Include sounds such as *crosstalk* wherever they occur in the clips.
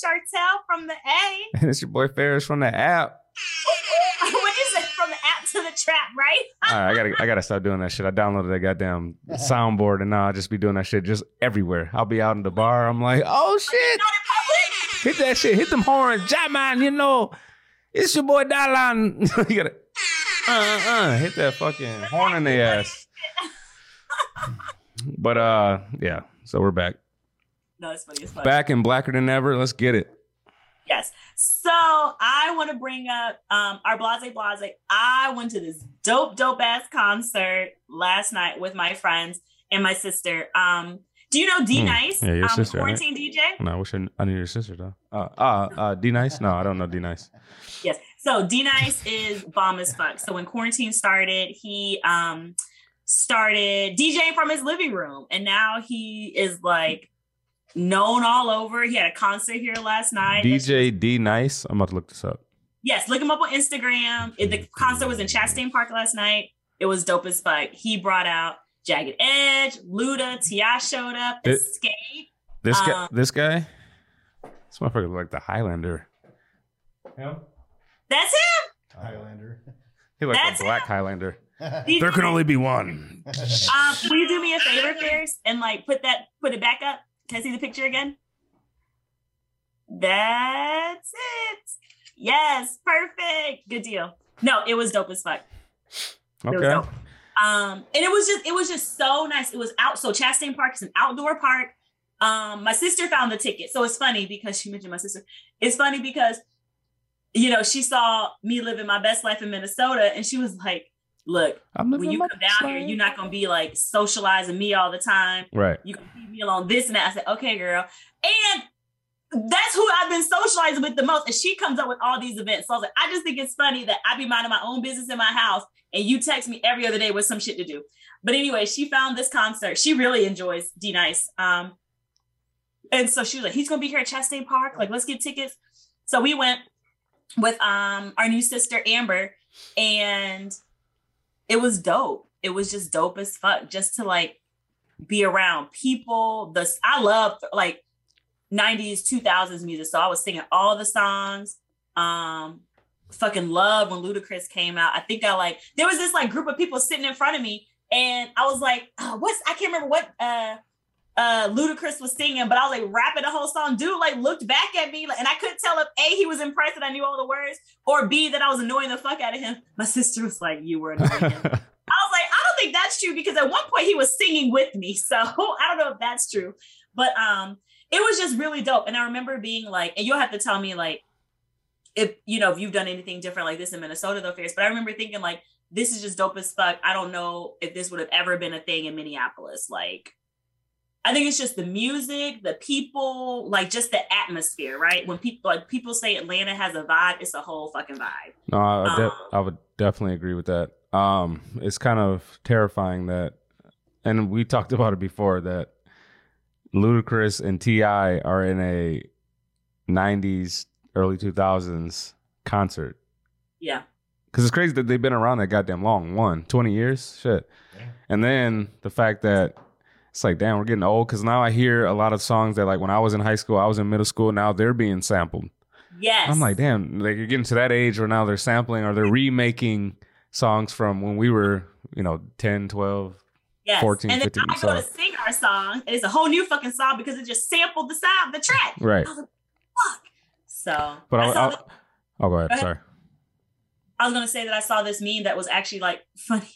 Chartel from the A. *laughs* And it's your boy Ferris from the app. *laughs* what is it? From the app to the trap, right? *laughs* All right, I gotta I gotta start doing that shit. I downloaded that goddamn soundboard and now I'll just be doing that shit just everywhere. I'll be out in the bar. I'm like, oh shit. Not in public. Hit that shit. Hit them horns. Jam man, you know. It's your boy Dalan. you gotta uh uh hit that fucking horn in the ass. But uh yeah, so we're back. No, it's funny. It's funny. Back and blacker than ever. Let's get it. Yes. So I want to bring up um, our Blase Blase. I went to this dope, dope ass concert last night with my friends and my sister. Um, do you know D Hmm. Nice? Yeah, your um, sister, right? quarantine DJ. No, I wish I, I knew your sister though. Uh uh uh D nice? No, I don't know D nice. Yes. So D Nice is bomb as fuck. So when quarantine started, he um started DJing from his living room, and now he is like known all over. He had a concert here last night. DJ D nice. I'm about to look this up. Yes, look him up on Instagram. It- the concert was in Chastain Park last night. It was dope as fuck. He brought out Jagged Edge, Luda, T.I. showed up, It- Xscape. This guy Um, this guy? This motherfucker look like the Highlander. Him? That's him. Highlander. *laughs* He like That's the black Highlander. *laughs* There can only be one. Um, *laughs* will you do me a favor, Ferris, and like put that, put it back up? Can I see the picture again? That's it. Yes, perfect. Good deal. No, it was dope as fuck. Okay. Um, and it was just, it was just so nice. It was out. So Chastain Park is an outdoor park. Um, my sister found the ticket, so it's funny because she mentioned my sister. It's funny because, you know, she saw me living my best life in Minnesota, and she was like, "Look, when you come down best here, you're not gonna be like socializing me all the time. Right. You can leave me alone, this and that. I said, okay, girl. And that's who I've been socializing with the most. And she comes up with all these events. So I was like, I just think it's funny that I be minding my own business in my house and you text me every other day with some shit to do. But anyway, she found this concert. She really enjoys D Nice. Um, and so she was like, he's gonna be here at Chastain Park. Like, let's get tickets. So we went with um our new sister Amber, and it was dope. It was just dope as fuck just to like be around people. The I love like 90s, 2000s music. So I was singing all the songs. Um fucking love when Ludacris came out. I think I like there was this like group of people sitting in front of me and I was like, oh, what's I can't remember what uh uh Ludacris was singing, but I was like rapping the whole song. Dude like looked back at me like, and I couldn't tell if A he was impressed that I knew all the words or B that I was annoying the fuck out of him. My sister was like, you were annoying him. *laughs* I was like, I don't think that's true because at one point he was singing with me. So *laughs* I don't know if that's true. But um it was just really dope. And I remember being like, and you'll have to tell me like if you know if you've done anything different like this in Minnesota though, Fierce. But I remember thinking like this is just dope as fuck. I don't know if this would have ever been a thing in Minneapolis. Like I think it's just the music, the people, like just the atmosphere, right? When people like people say Atlanta has a vibe, it's a whole fucking vibe. No, I, de- Um, I would definitely agree with that. Um, it's kind of terrifying that, and we talked about it before that Ludacris and T.I. are in a '90s, early 2000s concert. Yeah. Because it's crazy that they've been around that goddamn long. One, 20 years? Shit. Yeah. And then the fact that it's like, damn, we're getting old. Because now I hear a lot of songs that, like, when I was in high school, I was in middle school, now they're being sampled. Yes. I'm like, damn, like you're getting to that age where now they're sampling or they're *laughs* remaking songs from when we were, you know, 10, 12. yes. 14, and then 15, I go to sing our song, and it's a whole new fucking song because it just sampled the sound, the track. Right. I was like, fuck. So But I, I, saw I, the- oh, go ahead. Go ahead. Sorry. I was gonna say that I saw this meme that was actually like funny,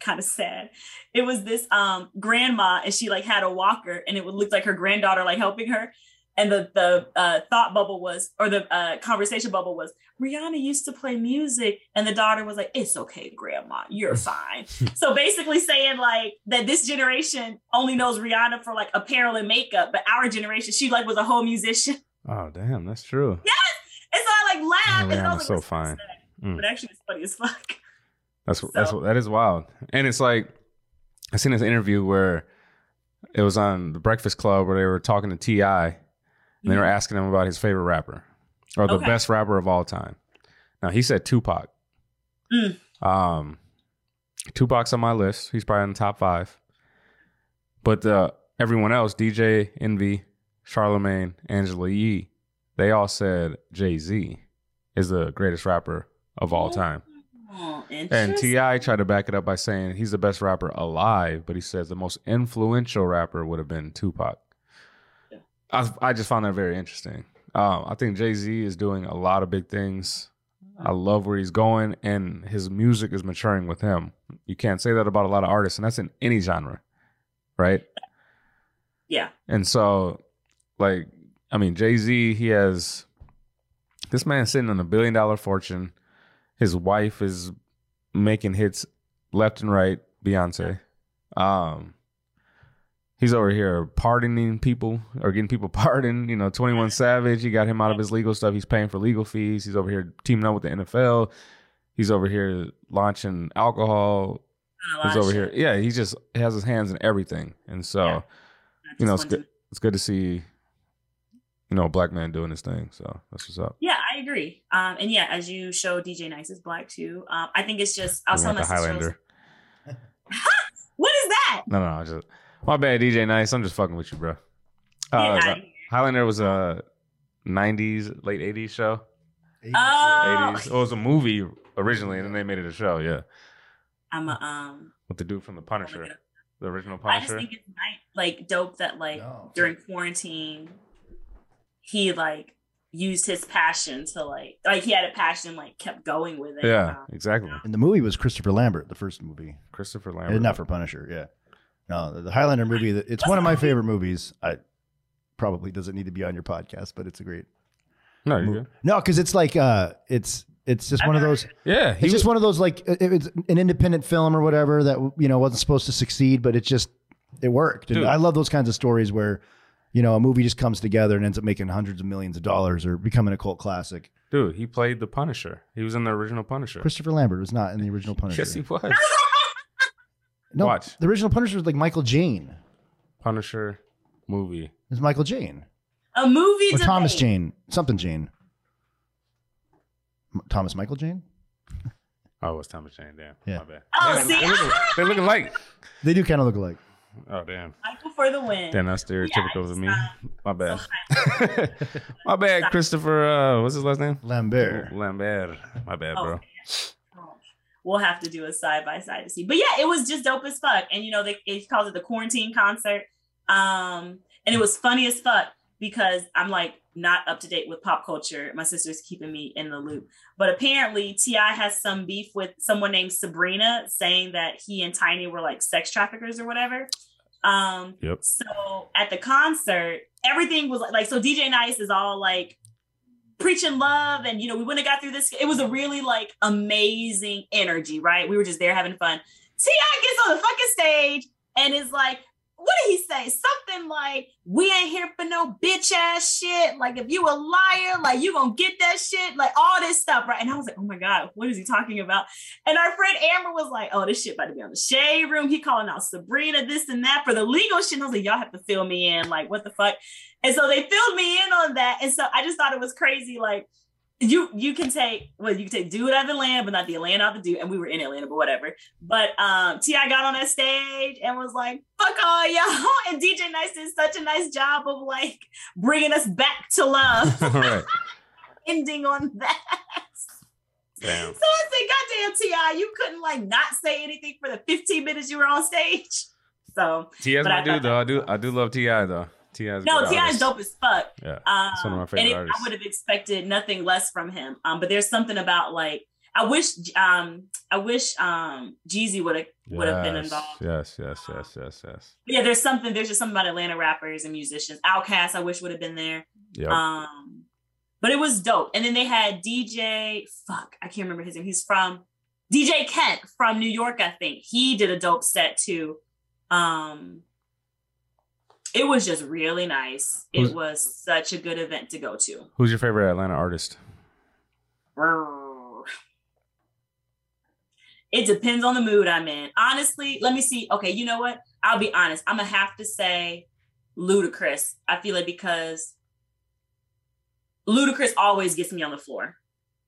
kind of sad. It was this um grandma and she like had a walker and it would look like her granddaughter like helping her. And the the uh, thought bubble was, or the uh, conversation bubble was, Rihanna used to play music, and the daughter was like, "It's okay, grandma, you're *laughs* fine." so basically saying like that this generation only knows Rihanna for like apparel and makeup, but our generation, she like was a whole musician. *laughs* Oh, damn. That's true. Yes, and so I like laughed, and I was so like, "That's fine." Mm. But actually, it's funny as fuck. That's that's So- that is wild, and it's like I seen this interview where it was on the Breakfast Club where they were talking to T.I., and they were asking him about his favorite rapper or the Okay. best rapper of all time. Now he said Tupac. Mm. Um, Tupac's on my list. He's probably in the top five. But the everyone else, DJ Envy, Charlemagne, Angela Yee, they all said Jay Z is the greatest rapper of all time. Oh, And. T.I. tried to back it up by saying he's the best rapper alive, but he says the most influential rapper would have been Tupac. Yeah. I, I just found that very interesting. Um, I think Jay Z is doing a lot of big things. I love where he's going, and his music is maturing with him. You can't say that about a lot of artists, and that's in any genre, right? Yeah. And so, like, I mean, Jay Z, he has this man sitting on a billion dollar fortune. His wife is making hits left and right, Beyonce. Um, he's over here pardoning people or getting people *laughs* pardoned. You know, 21 Savage, he got him out of his legal stuff. He's paying for legal fees. He's over here teaming up with the NFL. He's over here launching alcohol. He's over here. Yeah, he just has his hands in everything. And so, Yeah. You know, it's good. It's good to see, you know, a black man doing his thing. So that's what's up. Yeah, I agree. Um, and yeah, as you show, DJ Nice is black too. Um, I think it's just I was We telling my the sister, I was Highlander. like, *laughs* what is that? No, no, I just my bad, DJ Nice. I'm just fucking with you, bro. Uh, Yeah, I- Highlander was a '90s, late '80s show. Oh. '80s. Well, it was a movie originally, and then they made it a show. Yeah, I'm a um. with the dude from The Punisher, the original Punisher. I just think it's like dope that like No. during quarantine, he like used his passion to like like he had a passion like kept going with it. Yeah, Um, exactly. And the movie was Christopher Lambert, the first movie. Christopher And Lambert. not for Punisher, yeah. No, the- the Highlander movie. It's one of my favorite movies. I probably doesn't need to be on your podcast, but it's a great. No, you're movie. No, because it's like uh, it's it's just one of those. Yeah, he It's was, just one of those like it- it's an independent film or whatever that you know wasn't supposed to succeed, but it just it worked. And Dude. I love those kinds of stories where you know a movie just comes together and ends up making hundreds of millions of dollars or becoming a cult classic. dude. He played the Punisher. He was in the original Punisher. Christopher Lambert was not in the original Punisher. Yes, he was. *laughs* no, Watch. the original Punisher was like Michael Jane. Punisher movie. It was Michael Jane A movie or Thomas debate. Jane, something Jane. M- Thomas Michael Jane. Oh, it was Thomas Jane. Damn. Yeah. My bad. Oh, Damn, see, they looking, they looking like. They do kind of look alike. Oh damn. Michael for the win. Damn, that's stereotypical Yeah, of me. um, *laughs* My bad. so *laughs* My bad, Christopher. Uh, what's his last name? Lambert. Lambert. My bad, Oh, bro. We'll have to do a side by side to see. But yeah, it was just dope as fuck. And you know, they it calls it the quarantine concert. Um, and it was funny as fuck because I'm like not up to date with pop culture. My sister's keeping me in the loop. But apparently T.I. has some beef with someone named Sabrina saying that he and Tiny were like sex traffickers or whatever. Um Yep. so at the concert, everything was like, like so DJ Nice is all like preaching love and you know we wouldn't have got through this it was a really like amazing energy right we were just there having fun T.I. gets on the fucking stage and is like what did he say? Something like we ain't here for no bitch ass shit. Like if you a liar like you gonna get that shit. Like all this stuff right? And i was like oh my god what is he talking about? And our friend amber was like oh this shit about to be on the shade room. He calling out sabrina this and that for the legal shit. And i was like y'all have to fill me in. Like what the fuck? And so they filled me in on that. And so I just thought it was crazy. Like you you can take well, you can take dude out of Atlanta, but not the Atlanta out the dude. And we were in Atlanta, but whatever. But um T.I. got on that stage and was like, fuck all y'all. *laughs* And DJ Nice did such a nice job of like bringing us back to love, *laughs* right. *laughs* ending on that. Damn. So I said, goddamn T.I., you couldn't like not say anything for the 15 minutes you were on stage. So T.I.'s my dude though. I do I do love T.I. though. T.I.'s no, is dope as fuck. Yeah. Um, one of my favorite and it, artists. I would have expected nothing less from him. Um, but there's something about like I wish um I wish um Jeezy would have would have been involved. Yes, yes, yes, yes, yes. But yeah, there's something there's just something about Atlanta rappers and musicians. Outkast, I wish would have been there. Yep. Um, but it was dope. And then they had DJ. Fuck, I can't remember his name. He's from DJ Kent from New York, I think. He did a dope set too. Um, it was just really nice. Who's- It was such a good event to go to. Who's your favorite Atlanta artist? It depends on the mood I'm in. Honestly, let me see. Okay, you know what? I'll be honest. I'm gonna have to say Ludacris. I feel like because Ludacris always gets me on the floor.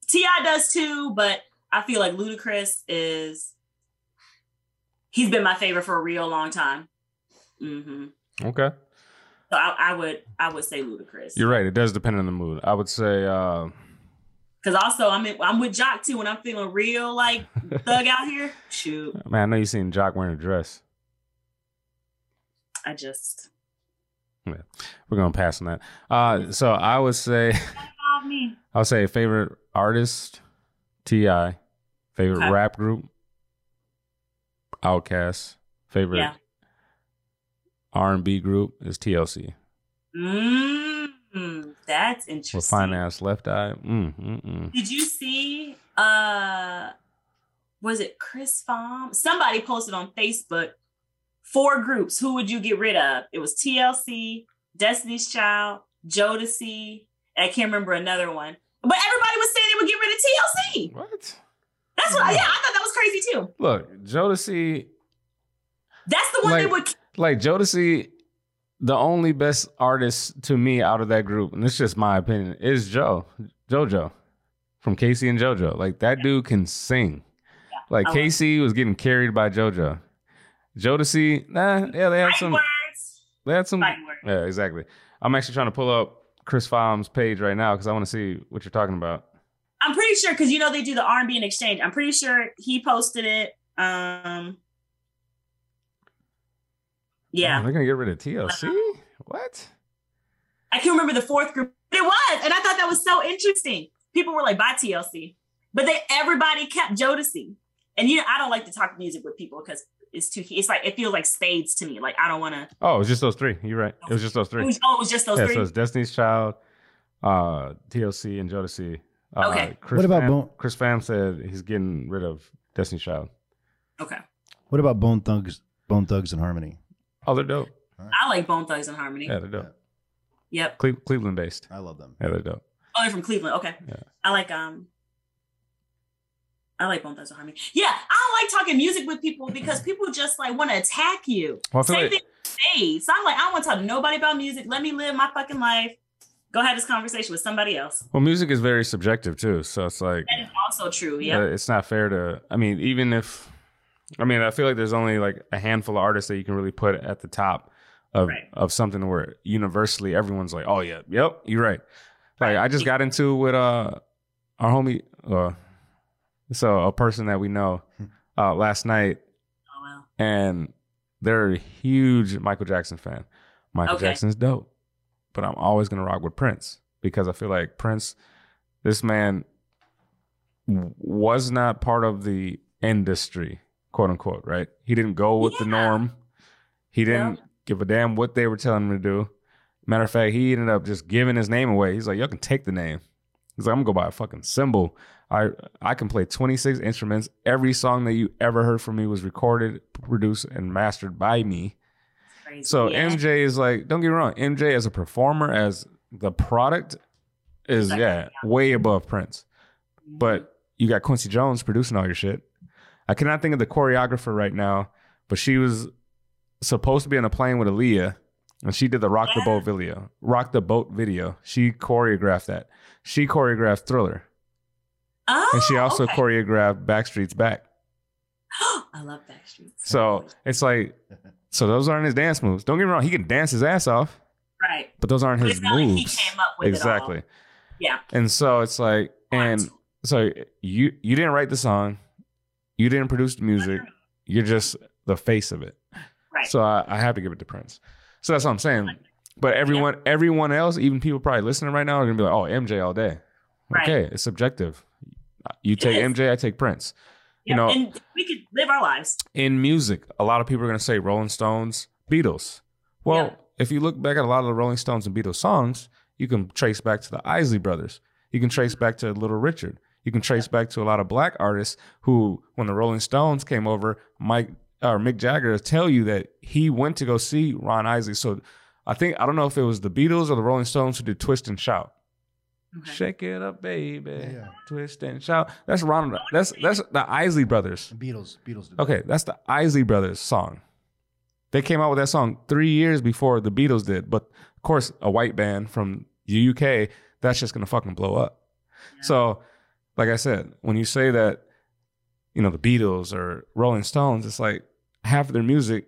T.I. does too, but I feel like Ludacris is. He's been my favorite for a real long time. hmm Okay. So I, I would I would say Ludacris. You're right. It does depend on the mood. I would say uh Because also I'm in, I'm with Jock too when I'm feeling real like *laughs* thug out here. Shoot, man, I know you seen Jock wearing a dress. I just Yeah, We're gonna pass on that. Uh so I would say *laughs* me. I would say favorite artist, T.I. Favorite Okay. rap group, Outkast. Favorite Yeah. R and B group is TLC. Mm, that's interesting. With finance left eye. Mm, mm, mm. Did you see? Uh, was it Chris Baum? Somebody posted on Facebook four groups. Who would you get rid of? It was TLC, Destiny's Child, Jodeci. and I can't remember another one. But everybody was saying they would get rid of TLC. What? That's what. Yeah, I thought that was crazy too. Look, Jodeci, That's the one they would. Like Jodeci, the only best artist to me out of that group, and it's just my opinion, is Joe, JoJo, from K-Ci and JoJo. Like that dude can sing. Like I K-Ci was getting carried by JoJo. Jodeci, nah, yeah, they had some, words. they had some. Yeah, exactly. I'm actually trying to pull up Chris Faum's page right now because I want to see what you're talking about. I'm pretty sure because you know they do the R&B and exchange. I'm pretty sure he posted it. Um, yeah, Oh, they're gonna get rid of TLC. What? I can't remember the fourth group. It was, and I thought that was so interesting. People were like, "Buy TLC," but they everybody kept Jodeci. And you know, I don't like to talk music with people because it's too. It's like it feels like spades to me. Like I don't want to. Oh, it was just those three. You're right. It was just those three. Oh, it was just those yeah, three. so it's Destiny's Child, uh, TLC, and Jodeci. Uh, Okay. Chris What about Pham, Bone- Chris Pham said he's getting rid of Destiny's Child. okay, What about Bone Thugs? Bone Thugs and Harmony. Oh, they're dope. I like Bone Thugs and Harmony. Yeah, they're dope. Yep. Cle- Cleveland based. I love them. Yeah, they're dope. Oh, they're from Cleveland. Okay. Yeah. I like um. I like Bone Thugs and Harmony. Yeah, I don't like talking music with people because *laughs* people just like want to attack you. Well, I Same like thing with. So I'm like, I don't want to talk to nobody about music. Let me live my fucking life. Go have this conversation with somebody else. well, music is very subjective too. So it's like That is also true. uh, Yeah. it's not fair to. I mean, even if I mean, I feel like there's only like a handful of artists that you can really put at the top of Right. of something where universally everyone's like, oh yeah, yep, you're right. Like Right. I just got into with uh our homie, uh, so a person that we know uh last night, Oh well. and they're a huge Michael Jackson fan. Michael Okay. Jackson's dope, but I'm always gonna rock with Prince because I feel like Prince, this man, was not part of the industry, quote unquote. Right? He didn't go with the norm. He didn't give a damn what they were telling him to do. Matter of fact, he ended up just giving his name away. He's like, "Y'all can take the name." He's like, "I'm gonna go buy a fucking symbol. I I can play 26 instruments. Every song that you ever heard from me was recorded, produced, and mastered by me." So yeah. MJ is like, don't get me wrong, MJ as a performer, as the product is Like, yeah, way above Prince. But mm-hmm. you got Quincy Jones producing all your shit. I cannot think of the choreographer right now, but she was supposed to be on a plane with Aaliyah, and she did the Rock the Boat video. Rock the Boat video. She choreographed that. She choreographed Thriller, oh, and she oh, also okay. choreographed Backstreet's Back. *gasps* I love Backstreet. So it's like, so those aren't his dance moves. Don't get me wrong, he can dance his ass off. right. but those aren't But his it's not like he moves. came up with it all. exactly. Yeah. And so it's like, and so you you didn't write the song, you didn't produce the music, *laughs* you're just the face of it. Right. So I, I have to give it to Prince. So that's what I'm saying. But everyone, everyone else, even people probably listening right now, are gonna be like, "Oh, MJ all day." Right. Okay, it's subjective. You take. MJ, I take Prince. Yeah, You know, and we could live our lives. in music, a lot of people are going to say Rolling Stones, Beatles. Well, Yeah. if you look back at a lot of the Rolling Stones and Beatles songs, you can trace back to the Isley Brothers. You can trace back to Little Richard. You can trace back to a lot of black artists who, when the Rolling Stones came over, Mike or Mick Jagger tell you that he went to go see Ron Isley. So I think I don't know if it was the Beatles or the Rolling Stones who did Twist and Shout. Okay. Shake it up, baby. Yeah. Twist and shout. That's Ron. That's that's the Isley Brothers. Beatles. Beatles. Did Okay, that's the Isley Brothers song. They came out with that song three years before the Beatles did. But of course, a white band from the UK, that's just gonna fucking blow up. So, like I said, when you say that, you know, the Beatles or Rolling Stones, it's like half of their music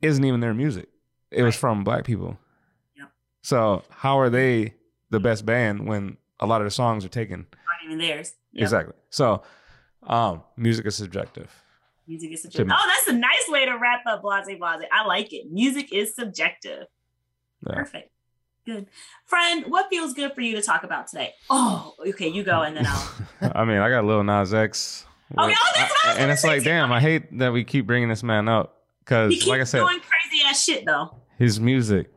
isn't even their music. it was from black people. Yep. So how are they the best band when a lot of the songs are taken? Aren't even theirs. Yep. Exactly. So um music is subjective. Music is subjective. Oh, that's a nice way to wrap up Blase Blase. I like it. Music is subjective. Yeah. Perfect. Good. Friend, what feels good for you to talk about today? Oh, okay, you go and then I'll. *laughs* I mean, I got Lil Nas X. Oh, yeah, oh, that's I and it's like, damn, I hate that we keep bringing this man up because, like I said, doing crazy ass shit though. his music,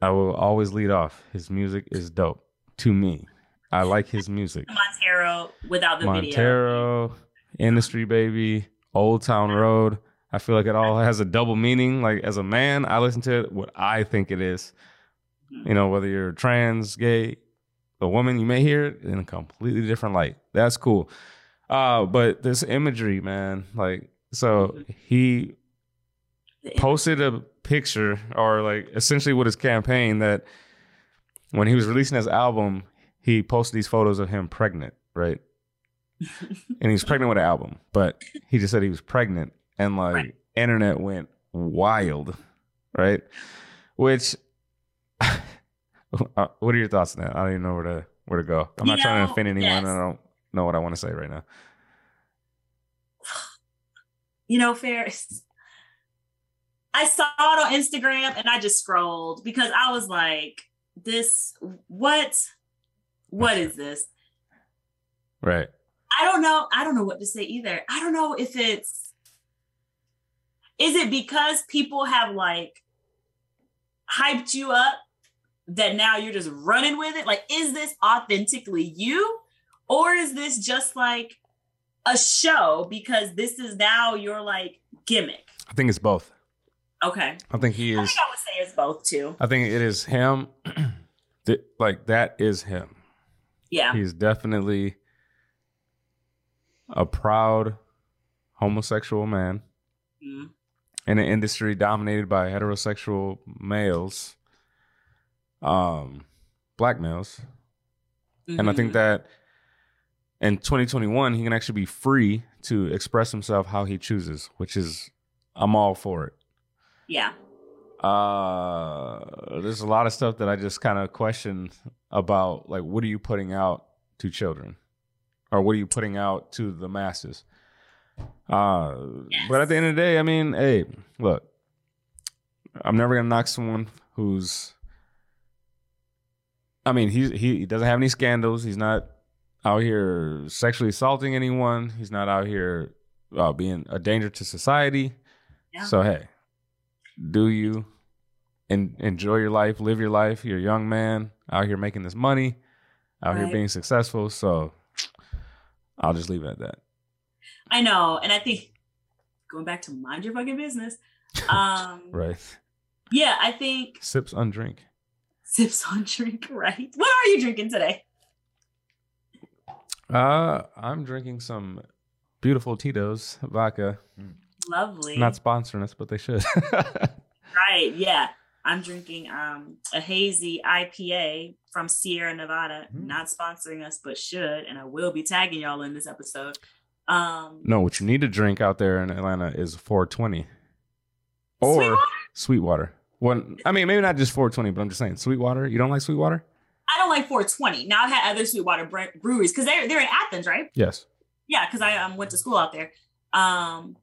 I will always lead off. His music is dope to me. I like his music. Montero without the video. Montero, Industry Baby, Old Town Road. I feel like it all has a double meaning. Like as a man, I listen to it what I think it is. You know, whether you're trans, gay, a woman, you may hear it in a completely different light. That's cool. Uh, but this imagery, man, like so he posted a picture or like essentially with his campaign that when he was releasing his album, he posted these photos of him pregnant, right? *laughs* and he was pregnant with an album, but he just said he was pregnant, and like Right. internet went wild, right? Which, *laughs* Uh, what are your thoughts on that? I don't even know where to where to go. I'm You not trying to offend anyone. yes. I don't know what I want to say right now. *sighs* you know, Ferris. I saw it on Instagram and I just scrolled because I was like, this what what is this? Right. I don't know. I don't know what to say either. I don't know if it's is it because people have like hyped you up that now you're just running with it? Like, is this authentically you? Or is this just like a show because this is now your like gimmick? I think it's both. Okay. I think he I is. think I would say it's both too. I think it is him. *clears throat* Like that is him. Yeah. He's definitely a proud homosexual man Mm. in an industry dominated by heterosexual males, um, black males. And I think Mhm. that in 2021, he can actually be free to express himself how he chooses, which is, I'm all for it. yeah. Uh, there's a lot of stuff that I just kind of question about, like, what are you putting out to children, or what are you putting out to the masses? Uh, but at the end of the day, I mean, hey, look, I'm never gonna knock someone who's. I mean, he's he, he doesn't have any scandals. He's not out here sexually assaulting anyone. He's not out here uh, being a danger to society. Yeah. So hey, do you and enjoy your life, live your life. You're a young man out here making this money, out here being successful. So I'll just leave it at that. I know. And I think going back to mind your fucking business. Um *laughs* Right. yeah, I think Sips on drink. Sips on drink, right? What are you drinking today? Uh, I'm drinking some beautiful Tito's vodka. Lovely. Not sponsoring us, but they should. *laughs* right, yeah. I'm drinking um a hazy IPA from Sierra Nevada. Mm. Not sponsoring us, but should, and I will be tagging y'all in this episode. Um no, what you need to drink out there in Atlanta is 420 or Sweetwater? Sweetwater. One, I mean, maybe not just 420, but I'm just saying Sweetwater. You don't like Sweetwater? I don't like 420. Now I've had other Sweetwater breweries because they're they're in Athens, right? Yes. Yeah, because I um, went to school out there. Um,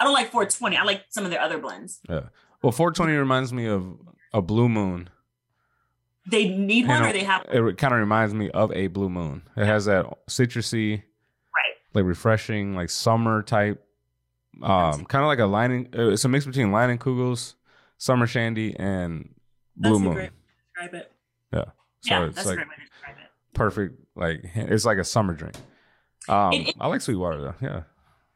I don't like 420. I like some of their other blends. Yeah. Well, 420 reminds me of a blue moon. They need one And or they have It kind of reminds me of a blue moon. It has that citrusy, right. like refreshing, like summer type, um, kind of like a line. uh, It's a mix between Leinenkugels, Summer Shandy, and Blue That's a Moon. great way to describe it. Yeah. So yeah, it's that's like a great way to describe it. perfect. Like it's like a summer drink. Um, It- it- I like Sweetwater though. Yeah.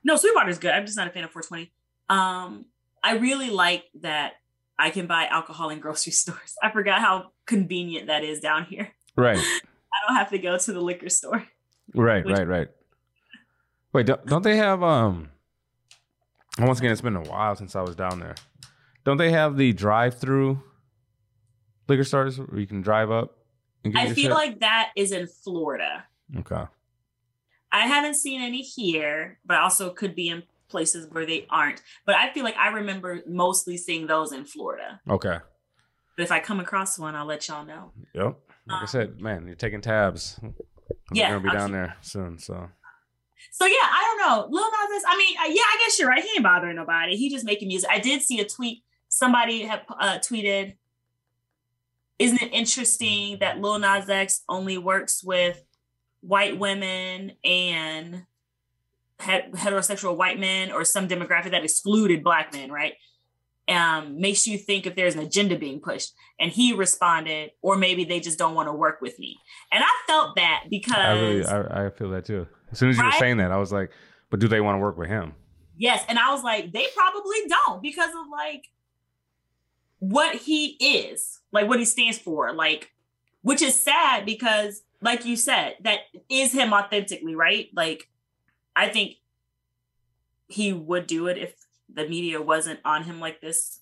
No, Sweetwater's good. I'm just not a fan of 420. Um, I really like that I can buy alcohol in grocery *laughs* stores. I forgot how convenient that is down here. Right. *laughs* I don't have to go to the liquor store. Right. Which- right. Right. Wait, don't, don't they have um? Once again, it's been a while since I was down there. Don't they have the drive-through liquor stores where you can drive up and get I feel shit? like that is in Florida. okay. I haven't seen any here, but also could be in places where they aren't. But I feel like I remember mostly seeing those in Florida. Okay. But if I come across one, I'll let y'all know. Yep. Like I said, man, you're taking tabs. I'm Yeah, gonna be I'll down there soon. So So yeah, I don't know. Lil Nas X. I mean, uh, yeah, I guess you're right. He ain't bothering nobody. He just making music. I did see a tweet. Somebody had uh, tweeted, "Isn't it interesting that Lil Nas X only works with white women and heterosexual white men, or some demographic that excluded black men, right?" Um, makes you think if there's an agenda being pushed. And he responded, or maybe they just don't want to work with me. And I felt that because I really, I, I feel that too. As soon as you were saying that, I was like, but do they want to work with him? Yes, and I was like, they probably don't because of like what he is, like what he stands for, like which is sad because like you said, that is him authentically, right? Like I think he would do it if the media wasn't on him like this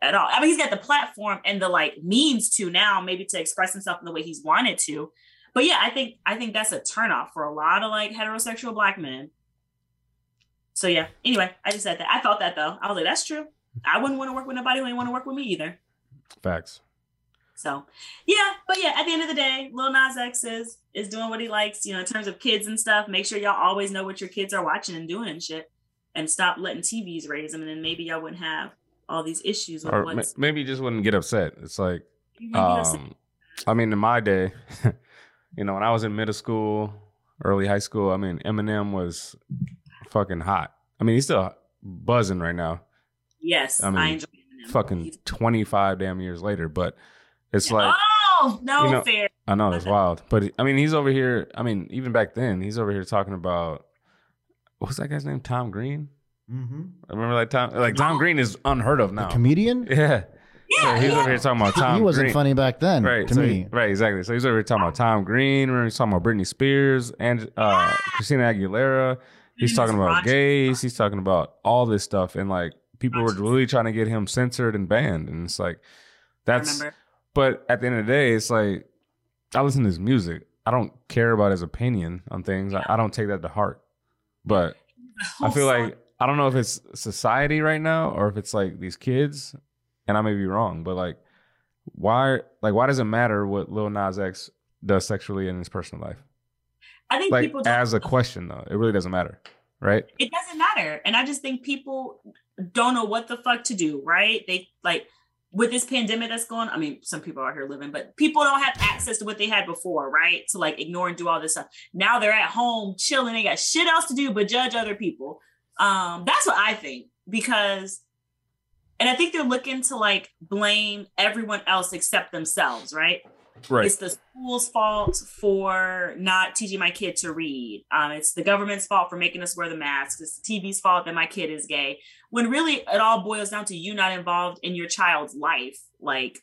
at all. I mean, he's got the platform and the like means to now maybe to express himself in the way he's wanted to. But yeah, I think I think that's a turnoff for a lot of like heterosexual black men. So yeah. Anyway, I just said that. I felt that though. I was like, that's true. I wouldn't want to work with nobody who ain't want to work with me either. Facts. So yeah, but yeah, at the end of the day, Lil Nas X is is doing what he likes, you know, in terms of kids and stuff. Make sure y'all always know what your kids are watching and doing and shit. And stop letting TVs raise them, and then maybe y'all wouldn't have all these issues with Or maybe you just wouldn't get upset. It's like, get upset. um, I mean, in my day, *laughs* you know, when I was in middle school, early high school, I mean, Eminem was fucking hot. I mean, he's still buzzing right now. Yes, I I, mean, enjoy Eminem. Fucking 25 damn years later, but it's like, oh no, you know- fair. I know it's wild, but I mean, he's over here. I mean, even back then, he's over here talking about what's that guy's name? Tom Green. Mm-hmm. I remember like Tom, like Tom Green is unheard of now. comedian? *laughs* yeah, Yeah, he's yeah. over here talking about Tom. he wasn't Green. funny back then, right? to so me. he- right, exactly. So he's over here talking about Tom Green. Remember he's talking about Britney Spears and uh, Christina Aguilera. He's talking about Roger. gays. He's talking about all this stuff, and like people were really trying to get him censored and banned. And it's like that's but at the end of the day, it's like I listen to his music. I don't care about his opinion on things. I, I don't take that to heart. But I feel Oh, like I don't know if it's society right now or if it's like these kids, and I may be wrong, but like why like why does it matter what Lil Nas X does sexually in his personal life? I think Like people don't- as a question though, it really doesn't matter, right? it doesn't matter. And I just think people don't know what the fuck to do, right? They like with this pandemic that's going I mean, some people are here living, but people don't have access to what they had before, right? To like ignore and do all this stuff. Now they're at home chilling, they got shit else to do but judge other people. Um, that's what I think because and I think they're looking to like blame everyone else except themselves, right? Right. It's the school's fault for not teaching my kid to read. Um, it's the government's fault for making us wear the masks. It's the TV's fault that my kid is gay. When really it all boils down to you not involved in your child's life. Like,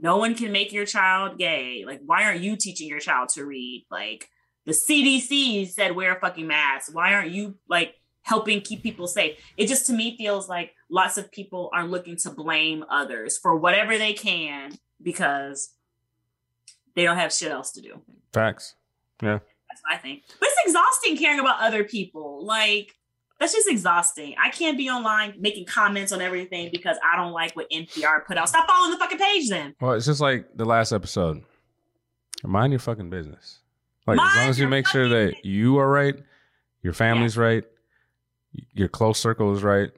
no one can make your child gay. Like, why aren't you teaching your child to read? Like, the CDC said wear a fucking mask. Why aren't you like helping keep people safe? It just to me feels like lots of people are looking to blame others for whatever they can because they don't have shit else to do. Facts. Yeah. That's what I think. But it's exhausting caring about other people. Like, that's just exhausting. I can't be online making comments on everything because I don't like what NPR put out. Stop following the fucking page then. Well, it's just like the last episode. Mind your fucking business. Like as long as you make sure that you are right, your family's right, your close circle is right.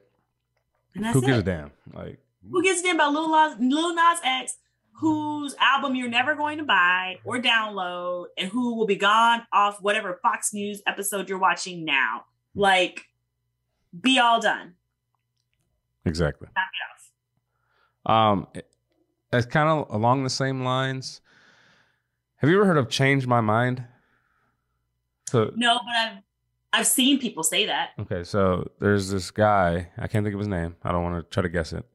And that's Who gives a damn? Like Who gives a damn about Lil Nas, Lil Nas X, whose album you're never going to buy or download, and who will be gone off whatever Fox News episode you're watching now? Like, be all done. exactly. Knock it off. Um, it- it's kind of along the same lines. Have you ever heard of "Change My Mind"? So No, but I've I've seen people say that. okay, so there's this guy. I can't think of his name. I don't want to try to guess it.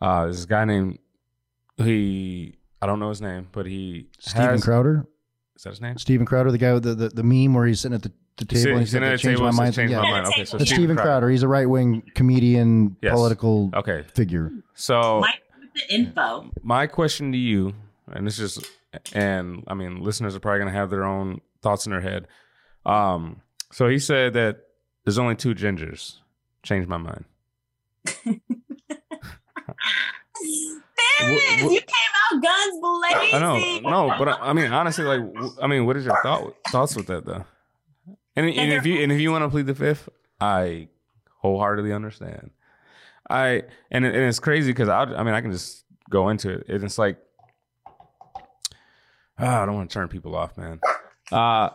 Uh, there's this guy named he. I don't know his name, but he Steven has, Crowder. Is that his name? Steven Crowder, the guy with the, the, the meme where he's sitting at the, the table Sit- and he sitting said, at "That the table my mind. said, "Change Yeah. my Yeah, mind." the Okay, so table. It's Steven Crowder. He's a right wing comedian, Yes. political Okay, figure. so Mike with the info. my question to you, and this is, and I mean, listeners are probably going to have their own thoughts in their head. Um, so he said that there's only two gingers. Changed my mind. Fair. is. wh- you came out guns blazing. I know, no, but I, I mean, honestly, like, I mean, what is your thought thoughts with that though? And, and if you and if you want to plead the fifth, I wholeheartedly understand. I and it, and it's crazy because I I mean I can just go into it. And it's like ah, I don't want to turn people off, man. Uh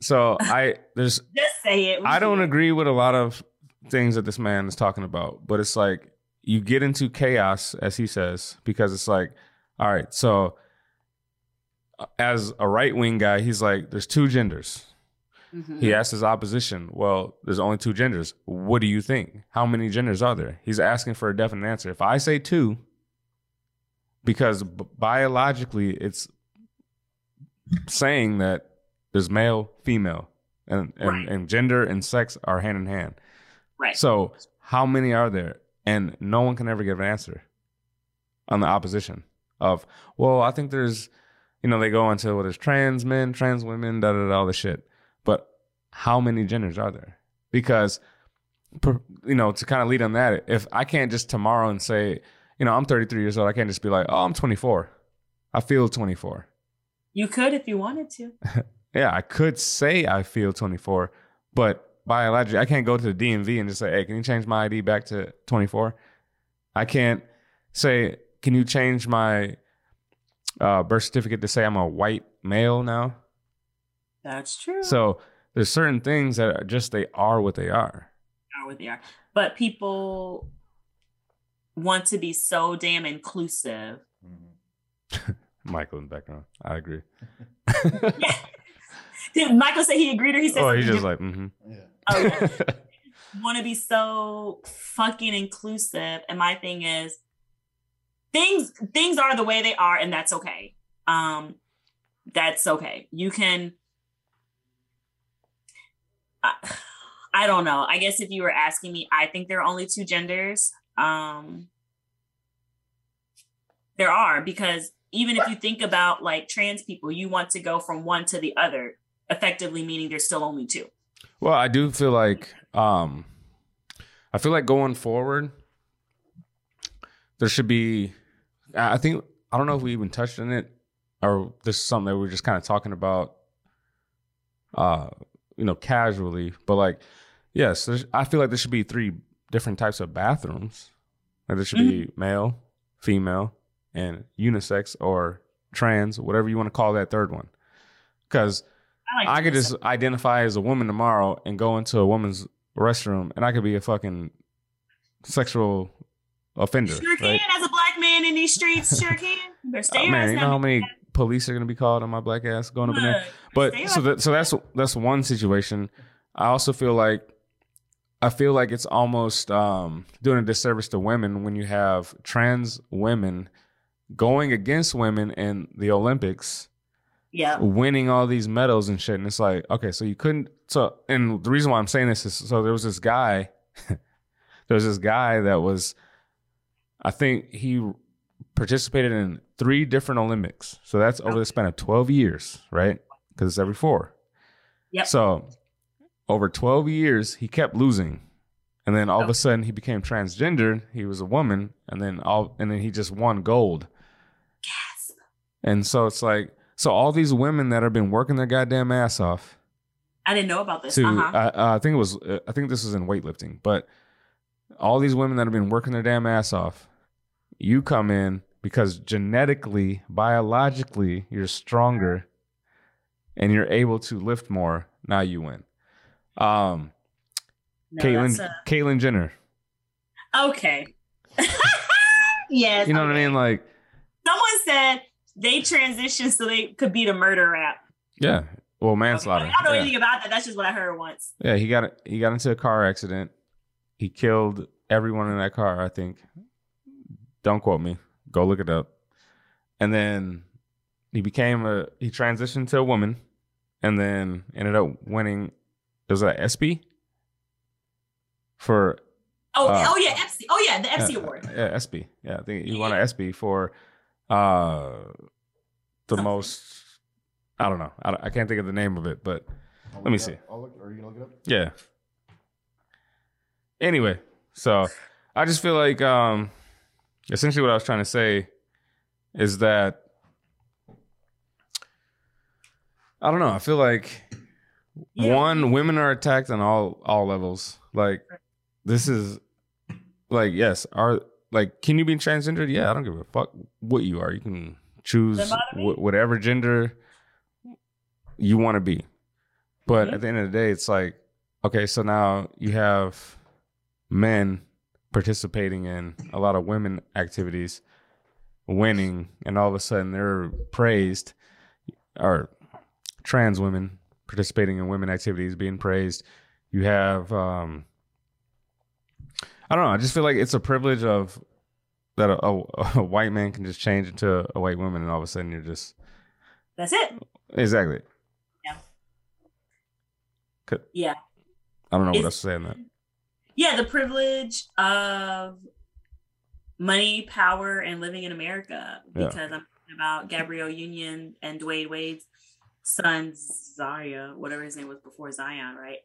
so I there's *laughs* Just say it. I don't agree with a lot of things that this man is talking about, but it's like you get into chaos, as he says, because it's like, all right, so uh, as a right wing guy, he's like, there's two genders. Mhm. He asked his opposition, well, there's only two genders. What do you think? How many genders are there? He's asking for a definite answer. If I say two, because b- biologically it's saying that there's male, female, and and, Right. and gender and sex are hand in hand. Right. So how many are there? And no one can ever give an answer on the opposition of, well, I think there's, you know, they go into well, there's trans men, trans women, da da da, all this shit. How many genders are there? Because, you know, to kind of lead on that, if I can't just tomorrow and say, you know, I'm 33 years old, I can't just be like, oh, I'm 24. I feel 24. You could if you wanted to. *laughs* Yeah, I could say I feel 24, but biologically, I can't go to the DMV and just say, hey, can you change my ID back to 24? I can't say, can you change my uh, birth certificate to say I'm a white male now? That's true. So there's certain things that are just they are what they are. are what they are. But people want to be so damn inclusive. *laughs* Michael in the background. I agree. *laughs* Did Michael say he agreed or he said oh, he's just like, mm-hmm. Yeah. Oh, yeah. *laughs* want to be so fucking inclusive and my thing is things things are the way they are and that's okay um that's okay you can I, I don't know. I guess if you were asking me i think there are only two genders. Um there are because even if you think about like trans people you want to go from one to the other effectively meaning there's still only two. Well, I do feel like um I feel like going forward there should be I I think I don't know if we even touched on it or this is something that we are just kind of talking about uh you know casually, but like yes, I feel like there should be three different types of bathrooms. Like there should be mm-hmm. male, female, and unisex or trans, whatever you want to call that third one. Cuz i, like I could just identify as a woman tomorrow and go into a woman's restroom and I could be a fucking sexual offender. Sure can, right? as a black man in these streets, sure *laughs* can. Stay Oh, man, you know how many police are gonna be called on my black ass going up in there? But so that so that's that's one situation. I also feel like I feel like it's almost um, doing a disservice to women when you have trans women going against women in the Olympics Yeah. winning all these medals and shit. And it's like, okay, so you couldn't. So, and the reason why I'm saying this is so there was this guy, *laughs* there was this guy that was, I think he participated in three different Olympics. So that's over the span of 12 years, right? Because it's every four. Yep. So over 12 years, he kept losing. And then all of Oh. a sudden he became transgendered. He was a woman. And then all, and then he just won gold. Gasp. And so it's like, so all these women that have been working their goddamn ass off I didn't know about this. to, uh-huh. uh, uh, I think it was, uh, I think this was in weightlifting, but all these women that have been working their damn ass off, you come in because genetically, biologically, you're stronger and you're able to lift more. Now you win. Um, No, Caitlyn, that's, Caitlyn Jenner. uh, okay. *laughs* yes. You know what I mean? Like, Someone said they transitioned so they could beat a murder rap. yeah. Well, Okay. manslaughter. I don't know yeah. anything about that. That's just what I heard once. Yeah, he got he got into a car accident. He killed everyone in that car. I think. Don't quote me. Go look it up. And then he became a he transitioned to a woman, and then ended up winning. It was a ESPY for Oh, Uh, oh yeah, FC. Oh yeah, the FC yeah, award. Yeah, ESPY. Yeah, I think he won an ESPY for uh the Something. most. I don't know. I, don't- I can't think of the name of it, but Let me see. I'll look, are you gonna look it up? Yeah. Anyway, so I just feel like um essentially what I was trying to say is that I don't know. I feel like Yeah. one, women are attacked on all all levels. Like this is like yes, are like can you be transgendered? Yeah, I don't give a fuck what you are. You can choose Doesn't bother me. wh- whatever gender you want to be. But Mhm. at the end of the day, it's like okay, so now you have men participating in a lot of women activities, winning, and all of a sudden they're praised, or trans women participating in women activities being praised. You have, um, I don't know. I just feel like it's a privilege of that a, a, a white man can just change into a white woman, and all of a sudden you're just That's it. exactly. Yeah. Yeah. I don't know what It's- else to say on that. Yeah, the privilege of money, power, and living in America. Yeah. Because I'm talking about Gabrielle Union and Dwyane Wade's son, Zaria, whatever his name was before Zion, right?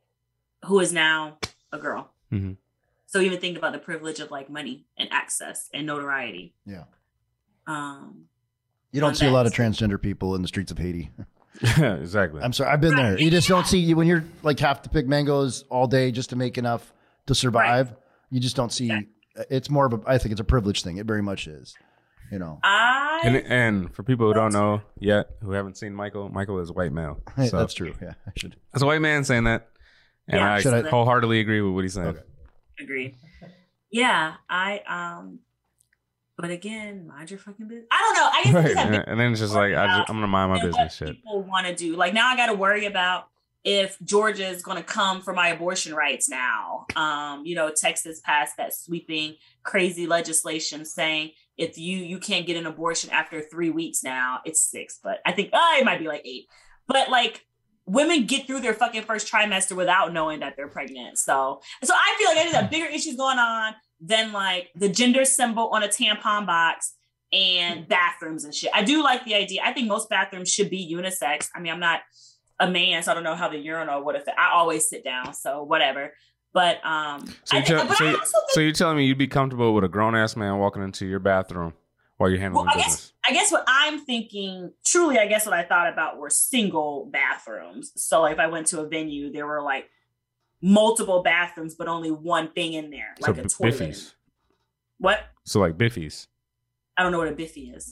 Who is now a girl. Mhm. So even think about the privilege of like money and access and notoriety. Yeah. Um, You don't On see a lot of transgender people in the streets of Haiti. *laughs* Yeah, exactly. I'm sorry, I've been there. You just don't see you when you're like have to pick mangoes all day just to make enough to survive. You just don't see. Yeah. It's more of a. I think it's a privilege thing. It very much is. You know, I And and for people who don't know yet, who haven't seen Michael, Michael is a white male. *laughs* Hey, So that's true. Yeah, I should. that's a white man saying that, and Yeah, I, Should I- wholeheartedly agree with what he's saying. Okay. Agreed. Yeah, I um but again, mind your fucking business. I don't know. I guess Right, it's and, and then it's just like I just, I'm gonna mind my business. what Shit. people want to do. Like now I got to worry about if Georgia is going to come for my abortion rights now. Um, you know, Texas passed that sweeping crazy legislation saying if you you can't get an abortion after 3 weeks now, it's 6, but I think oh, it might be like 8. But like women get through their fucking first trimester without knowing that they're pregnant. So so I feel like I just have bigger issues going on than like the gender symbol on a tampon box and bathrooms and shit. I do like the idea. I think most bathrooms should be unisex. I mean, I'm not a man, so I don't know how the urinal would affect. I always sit down, so whatever. But um, So I you think, tell- but so I you- think, So you're telling me you'd be comfortable with a grown ass man walking into your bathroom while you're handling Well, I guess- business? I guess what I'm thinking, truly, I guess what I thought about were single bathrooms. So like, if I went to a venue, there were like multiple bathrooms, but only one thing in there, So like a b- toilet. biffies. What? So like biffies. I don't know what a biffy is.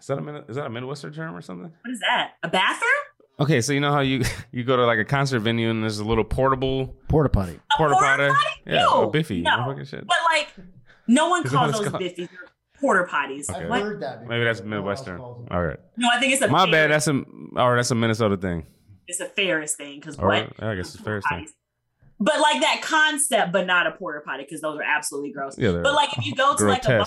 Is that a is that a Midwestern term or something? What is that? A bathroom? Okay, so you know how you *laughs* you go to like a concert venue and there's a little portable Porta potty. A porta porta potty. Yeah, No, a biffy. no. Fucking shit. But like, no one *laughs* calls those it's called? biffies. They're Porta potties. Okay. What? heard that. Maybe that's Midwestern. All right. No, I think it's a My bad. That's a or that's a Minnesota thing. it's a Ferris thing because what? I guess it's fair thing. But like that concept, but not a porta potty because those are absolutely gross. Yeah, they're, But like if you go to like a bar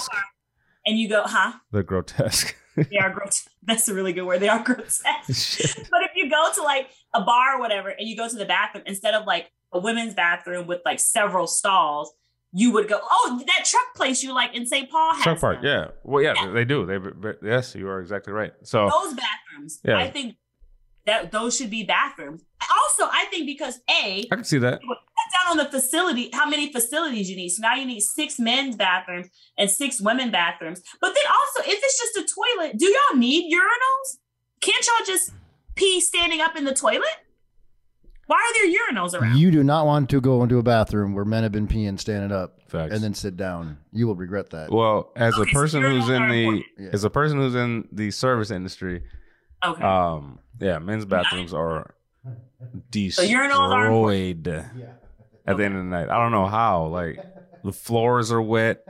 and you go, huh? they're grotesque. They are grotesque. *laughs* That's a really good word. They are grotesque. Shit. but if you go to like a bar or whatever and you go to the bathroom instead of like a women's bathroom with like several stalls, you would go, oh, that truck place you like in St. Paul has Truck park. them. Yeah. Well, yeah, Yeah. they do. They yes, you are exactly right. So those bathrooms. Yeah. I think that those should be bathrooms. Also, I think because a I can see that. down on the facility, how many facilities you need. So now you need six men's bathrooms and six women bathrooms. But then also, if it's just a toilet, do y'all need urinals? Can't y'all just pee standing up in the toilet? Why are there urinals around? You do not want to go into a bathroom where men have been peeing standing up Facts. and then sit down. You will regret that. well, as a Okay, so person who's in the. Yeah. as a person who's in the service industry, okay. um, yeah, men's bathrooms are urinals are destroyed at the end of the night. I don't know how. Like the floors are wet,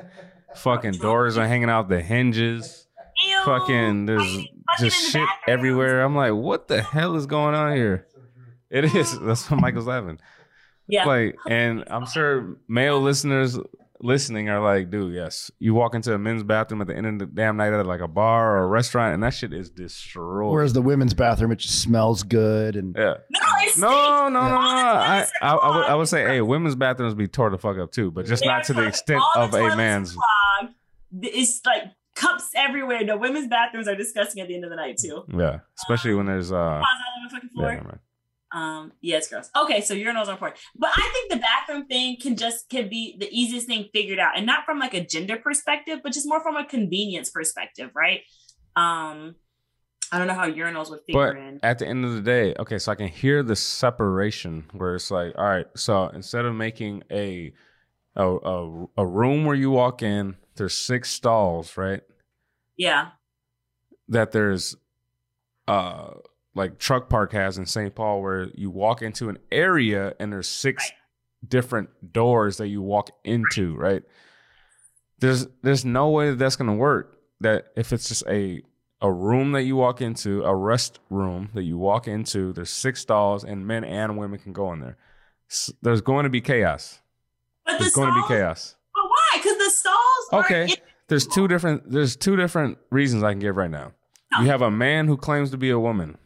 fucking doors are *laughs* hanging out the hinges. Ew. Fucking there's Fucking just shit everywhere. I'm like, what the hell is going on here? It is. *laughs* That's why Michael's laughing. Yeah. Like, and I'm sure male listeners listening are like, dude, yes. You walk into a men's bathroom at the end of the damn night at like a bar or a restaurant, and that shit is destroyed. Whereas the women's bathroom, it just smells good and yeah. no, it's No, no, no, no. I, I, I, would, I would say, hey, women's bathrooms be tore the fuck up too, but just They not to the extent of a man's. clogged. It's like cups everywhere. No, women's bathrooms are disgusting at the end of the night too. Yeah, especially when there's uh, Paws all over the fucking yeah, floor. never mind. Um, yes, girls. Okay, so urinals are important. But I think the bathroom thing can just can be the easiest thing figured out. And not from like a gender perspective, but just more from a convenience perspective, right? Um, I don't know how urinals would figure But in. at the end of the day, okay, so I can hear the separation where it's like, all right, so instead of making a a a, a room where you walk in, there's six stalls, right? Yeah. That there's uh like truck park has in St. Paul where you walk into an area and there's six Right. different doors that you walk into, right? There's there's no way that that's gonna work. That if it's just a a room that you walk into, a rest room that you walk into, there's six stalls and men and women can go in there. S- There's going to be chaos. But the There's going to be chaos. But why? Because the stalls are Okay. There's two different there's two different reasons I can give right now. You have a man who claims to be a woman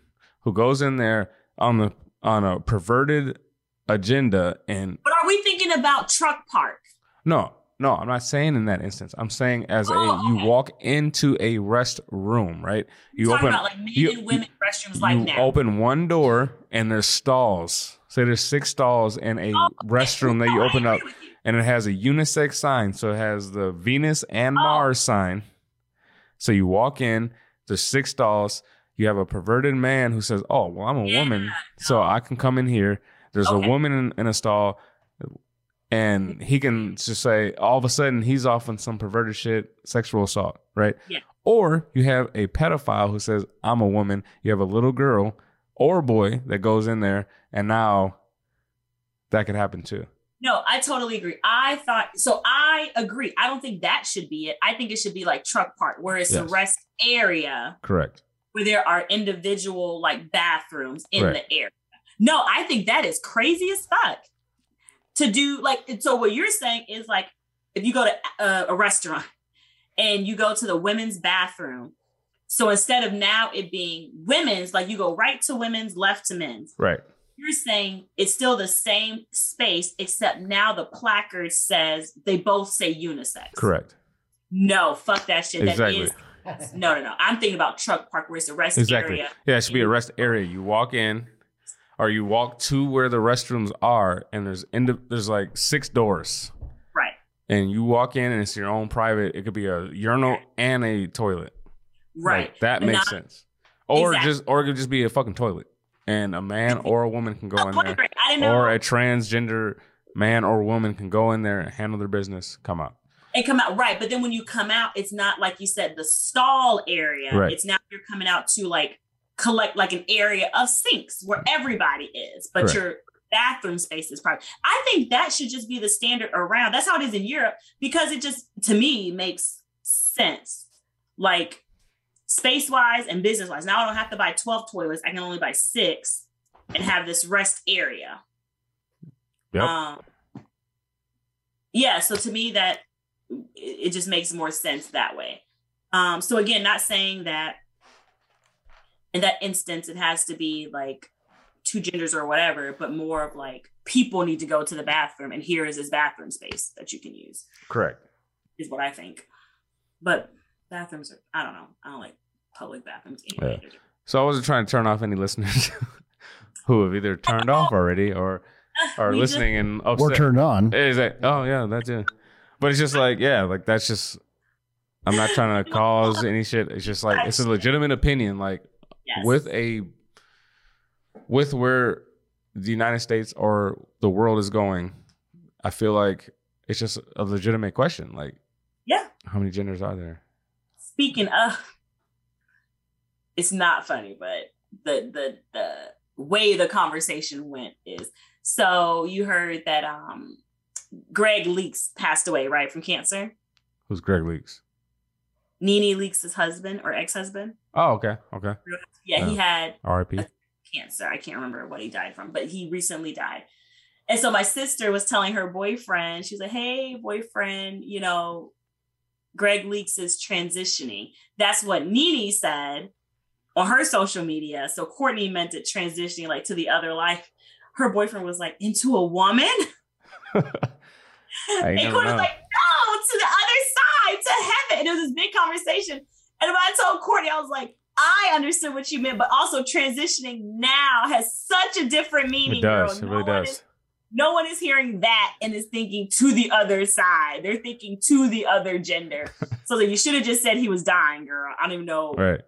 who goes in there on the on a perverted agenda and but are we thinking about truck park? no, no, I'm not saying in that instance. I'm saying as Oh, a you okay. walk into a rest room, right? You talking open about like men you- and women restrooms like you now. open one door and there's stalls. Say there's six stalls in a Oh, restroom that you No, I open up agree with you. And it has a unisex sign. So it has the Venus and Oh. Mars sign. So you walk in, there's six stalls. You have a perverted man who says, Oh, well, I'm a Yeah, woman, so oh. I can come in here. There's Okay. a woman in, in a stall, and *laughs* he can just say, all of a sudden, he's off on some perverted shit, sexual assault, right? Yeah. Or you have a pedophile who says, I'm a woman. You have a little girl or boy that goes in there, and now that could happen too. No, I totally agree. I thought so. I agree. I don't think that should be it. I think it should be like truck park, where it's a rest area Correct. where there are individual like bathrooms in the area. No, I think that is crazy as fuck to do. Like, so what you're saying is like, if you go to a, a restaurant and you go to the women's bathroom, so instead of now it being women's, like you go right to women's, left to men's. Right. You're saying it's still the same space, except now the placard says they both say unisex. Correct. No, fuck that shit. Exactly. That is no, no, no. I'm thinking about truck park where it's a rest Exactly. area. Yeah, it should be a rest area. You walk in, or you walk to where the restrooms are, and there's indi- there's like six doors, Right. and you walk in, and it's your own private. It could be a urinal and a toilet. Right. Like, that makes not- sense. Or Exactly. just, or it could just be a fucking toilet, and a man or a woman can go in there, I didn't know. or a transgender man or woman can go in there and handle their business, come out. and come out right but then when you come out it's not like you said the stall area Right. it's now you're coming out to like collect like an area of sinks where everybody is but Correct. your bathroom space is private i think that should just be the standard around that's how it is in europe because it just to me makes sense like space wise and business wise now i don't have to buy 12 toilets i can only buy six and have this rest area Yep. um, yeah, so to me that it, it just makes more sense that way. Um, so again, not saying that in that instance it has to be like two genders or whatever, but more of like people need to go to the bathroom and here is this bathroom space that you can use Correct. is what I think. But bathrooms are I don't know. I don't like public bathrooms anyway. So I wasn't trying to turn off any listeners *laughs* who have either turned off already or *laughs* are We just- listening and Or upset. turned on. Is that? Oh yeah, that's it. But it's just like yeah, like that's just. I'm not trying to *laughs* cause any shit. It's just like it's a legitimate opinion. Like Yes. with a, with where the United States or the world is going, I feel like it's just a legitimate question. Like, Yeah. how many genders are there? speaking of it's not funny but the the the way the conversation went is so you heard that um Gregg Leakes passed away right from cancer Who's Gregg Leakes? NeNe Leakes' husband or ex-husband Oh, okay, okay. yeah he Oh. had R.I.P. cancer i can't remember what he died from but he recently died and so my sister was telling her boyfriend she was like hey boyfriend you know Gregg Leakes is transitioning that's what nene said on her social media so courtney meant it transitioning like to the other life her boyfriend was like into a woman *laughs* I and Courtney know. was like no to the other side to heaven and it was this big conversation and when i told courtney i was like I understood what you meant, but also transitioning now has such a different meaning. It does. girl. It really no one does. Is, no one is hearing that and is thinking to the other side. They're thinking to the other gender. *laughs* so like, you should have just said he was dying, girl. I don't even know. Right.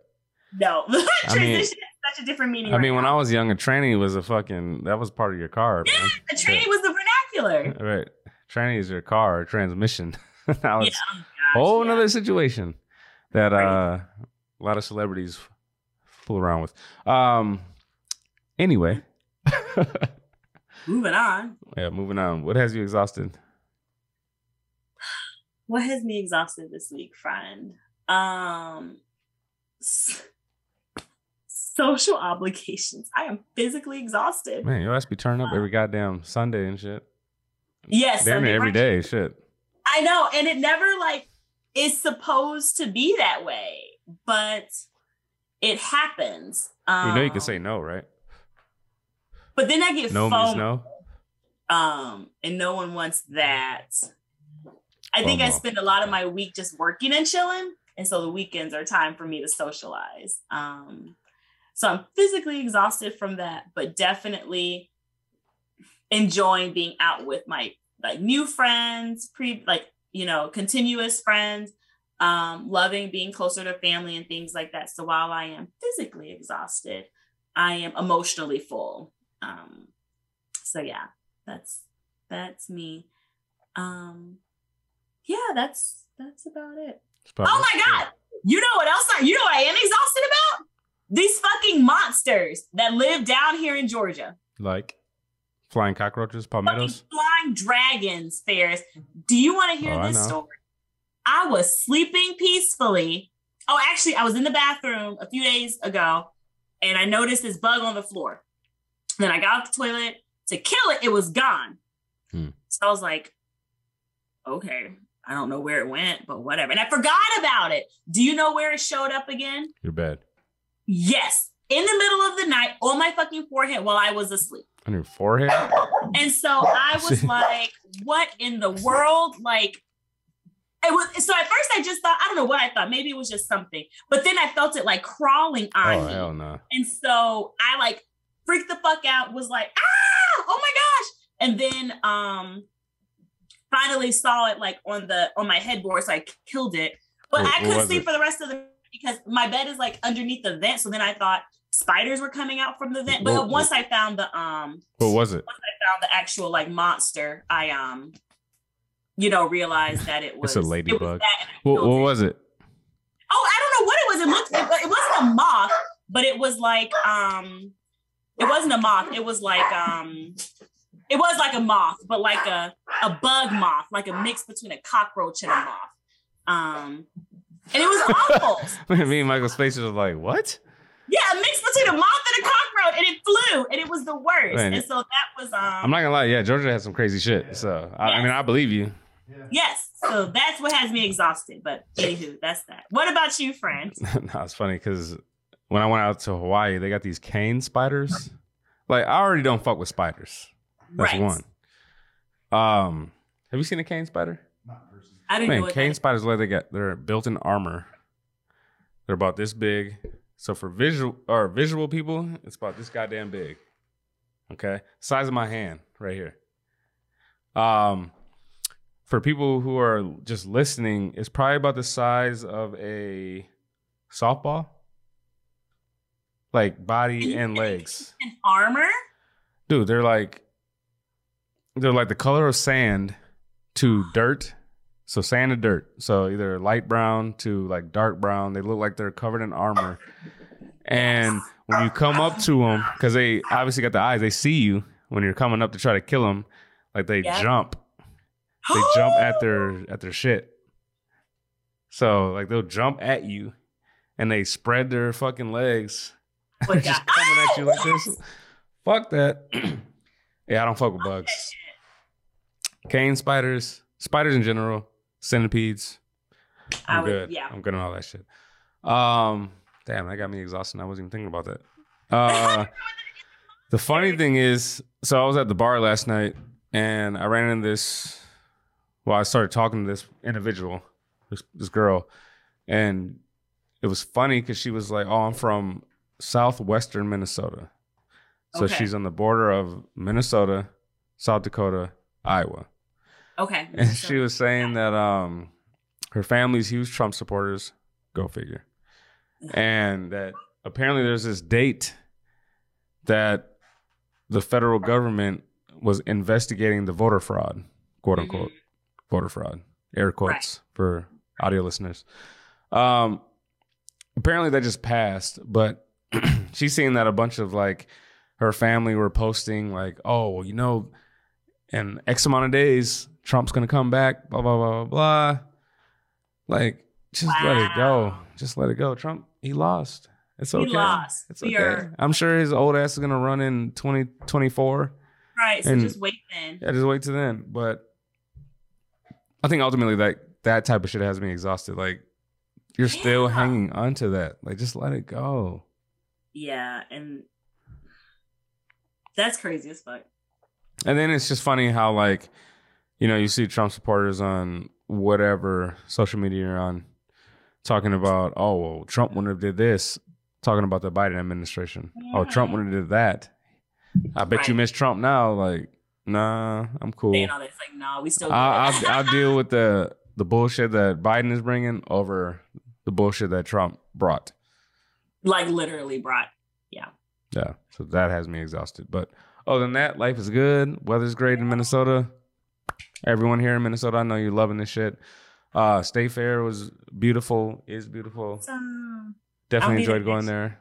No, transition *laughs* I mean- has such a different meaning. I mean, right when now. I was young, a tranny was a fucking that was part of your car, man. the tranny was the vernacular. *laughs* Right. Tranny is your car transmission. *laughs* now Yeah, oh a whole yeah. another situation that Right. uh a lot of celebrities fool around with. Um anyway. Moving on. yeah, moving on. What has you exhausted? What has me exhausted this week, friend? Um, social *laughs* obligations. I am physically exhausted. Man, your ass be turning up every goddamn Sunday and shit. Yes, Damn Sunday near every brunch. day. Shit. I know, and it never like is supposed to be that way, but it happens. Um, You know you can say no, right? but then I get No FOMO. means no. um and no one wants that i think i spend a lot of my week just working and chilling and so the weekends are time for me to socialize um so i'm physically exhausted from that but definitely enjoying being out with my like new friends pre like you know continuous friends um loving being closer to family and things like that. So while i am physically exhausted i am emotionally full. Um so yeah that's that's me. Um yeah that's that's about it. Oh my god! You know what else I, you know what i am exhausted about these fucking monsters that live down here in georgia Like flying cockroaches, palmettos. flying dragons Ferris. do you want to hear Oh, this know. story i was sleeping peacefully oh actually i was in the bathroom a few days ago and i noticed this bug on the floor then i got off the toilet to kill it it was gone Hmm. so i was like okay i don't know where it went but whatever and i forgot about it do you know where it showed up again Your bed. Yes in the middle of the night on my fucking forehead while i was asleep On your forehead? and so I *laughs* was like, what in the world? Like, it was so at first I just thought, I don't know what I thought. Maybe it was just something. But then I felt it like crawling on Oh me. hell no. And so I like freaked the fuck out, was like, ah, oh my gosh. And then um finally saw it like on the on my headboard, so I killed it. But What- I couldn't sleep it? for the rest of the because my bed is like underneath the vent. So then I thought spiders were coming out from the vent. But What- once I found the um What was it? once I found the actual like monster, I um, you know, realized that it was It's a it was ladybug. I What, what was it? Oh, I don't know what it was. It looked it, it wasn't a moth, but it was like um, it wasn't a moth. It was like um, it was like a moth, but like a a bug moth, like a mix between a cockroach and a moth. Um, and it was awful. *laughs* Me and Michael's faces was like, what? Yeah, a mix between a moth and a cockroach, and it flew, and it was the worst. Man, and so that was um. I'm not gonna lie, yeah, Georgia has some crazy shit. So I, I mean, I believe you. Yes, so that's what has me exhausted. But anywho, that's that. What about you, friend? *laughs* no, it's funny because when I went out to Hawaii, they got these cane spiders. Like I already don't fuck with spiders. That's right. one. Um, have you seen a cane spider? I didn't know Man, what cane spiders like they got they're built in armor. They're about this big. So for visual or visual people, it's about this goddamn big. Okay, size of my hand right here. Um, for people who are just listening, it's probably about the size of a softball, like body and legs. An armor? Dude, they're like they're like the color of sand to dirt. So sand and dirt. So either light brown to like dark brown. They look like they're covered in armor. And when you come up to them, because they obviously got the eyes, they see you when you're coming up to try to kill them. Like they Yeah. jump, *gasps* they jump at their at their shit. So like they'll jump at you, and they spread their fucking legs, Oh my *laughs* just God. coming at you like this. Fuck that. *clears throat* yeah, I don't fuck with bugs. Cane spiders, spiders in general, centipedes. I I'm would- good. yeah. I'm good on all that shit. Um, damn, that got me exhausted. I wasn't even thinking about that. Uh, *laughs* the funny thing is, so I was at the bar last night and I ran into this. Well, I started talking to this individual, this, this girl, and it it was funny because she was like, "Oh, I'm from southwestern Minnesota," so Okay. she's on the border of Minnesota, South Dakota, Iowa. Okay. And she was saying that um her family's huge Trump supporters. Go figure. And that apparently there's this date that the federal government was investigating the voter fraud, quote unquote, voter fraud, air quotes for audio listeners. Um, apparently that just passed, but *clears throat* she's seeing that a bunch of like her family were posting like, oh, well, you know, in X amount of days, Trump's gonna come back, blah blah blah blah blah. Like, just let it go. Just let it go. Trump, he lost. It's okay. He lost. It's We okay. are- I'm sure his old ass is gonna run in 2024. Right. So and- just wait then. Yeah, just wait till then. But I think ultimately that that type of shit has me exhausted. Like you're still hanging on to that. Like just let it go. Yeah. And that's crazy as fuck. And then it's just funny how like, you know, you see Trump supporters on whatever social media you're on talking about, oh well, Trump wouldn't have did this, talking about the Biden administration. Oh, Trump Yeah. wouldn't have did that. I bet you Right. miss Trump now. Like, nah, I'm cool. Saying all this, like, nah, we still. I'll. I'll, I'll deal with the the bullshit that Biden is bringing over the bullshit that Trump brought. like literally brought. Yeah. Yeah, so that has me exhausted. But other than that, life is good. Weather's great in Minnesota. Everyone here in Minnesota, I know you're loving this shit. Uh, State Fair was beautiful. Is beautiful. Um, Definitely enjoyed going there.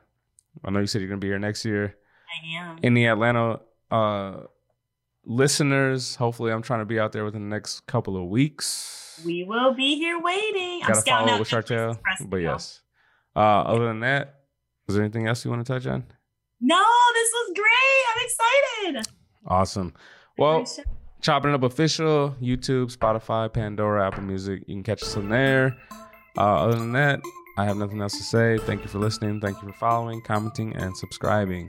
I know you said you're gonna be here next year. I am. In the Atlanta uh, listeners, hopefully, I'm trying to be out there within the next couple of weeks. We will be here waiting. I'm Gotta scouting follow out with Chartel. But yes. Uh, other than that, is there anything else you want to touch on? No, this was great. I'm excited. Awesome. Well. Chopping Up Official, YouTube, Spotify, Pandora, Apple Music. You can catch us on there. Uh, other than that, I have nothing else to say. Thank you for listening. Thank you for following, commenting, and subscribing.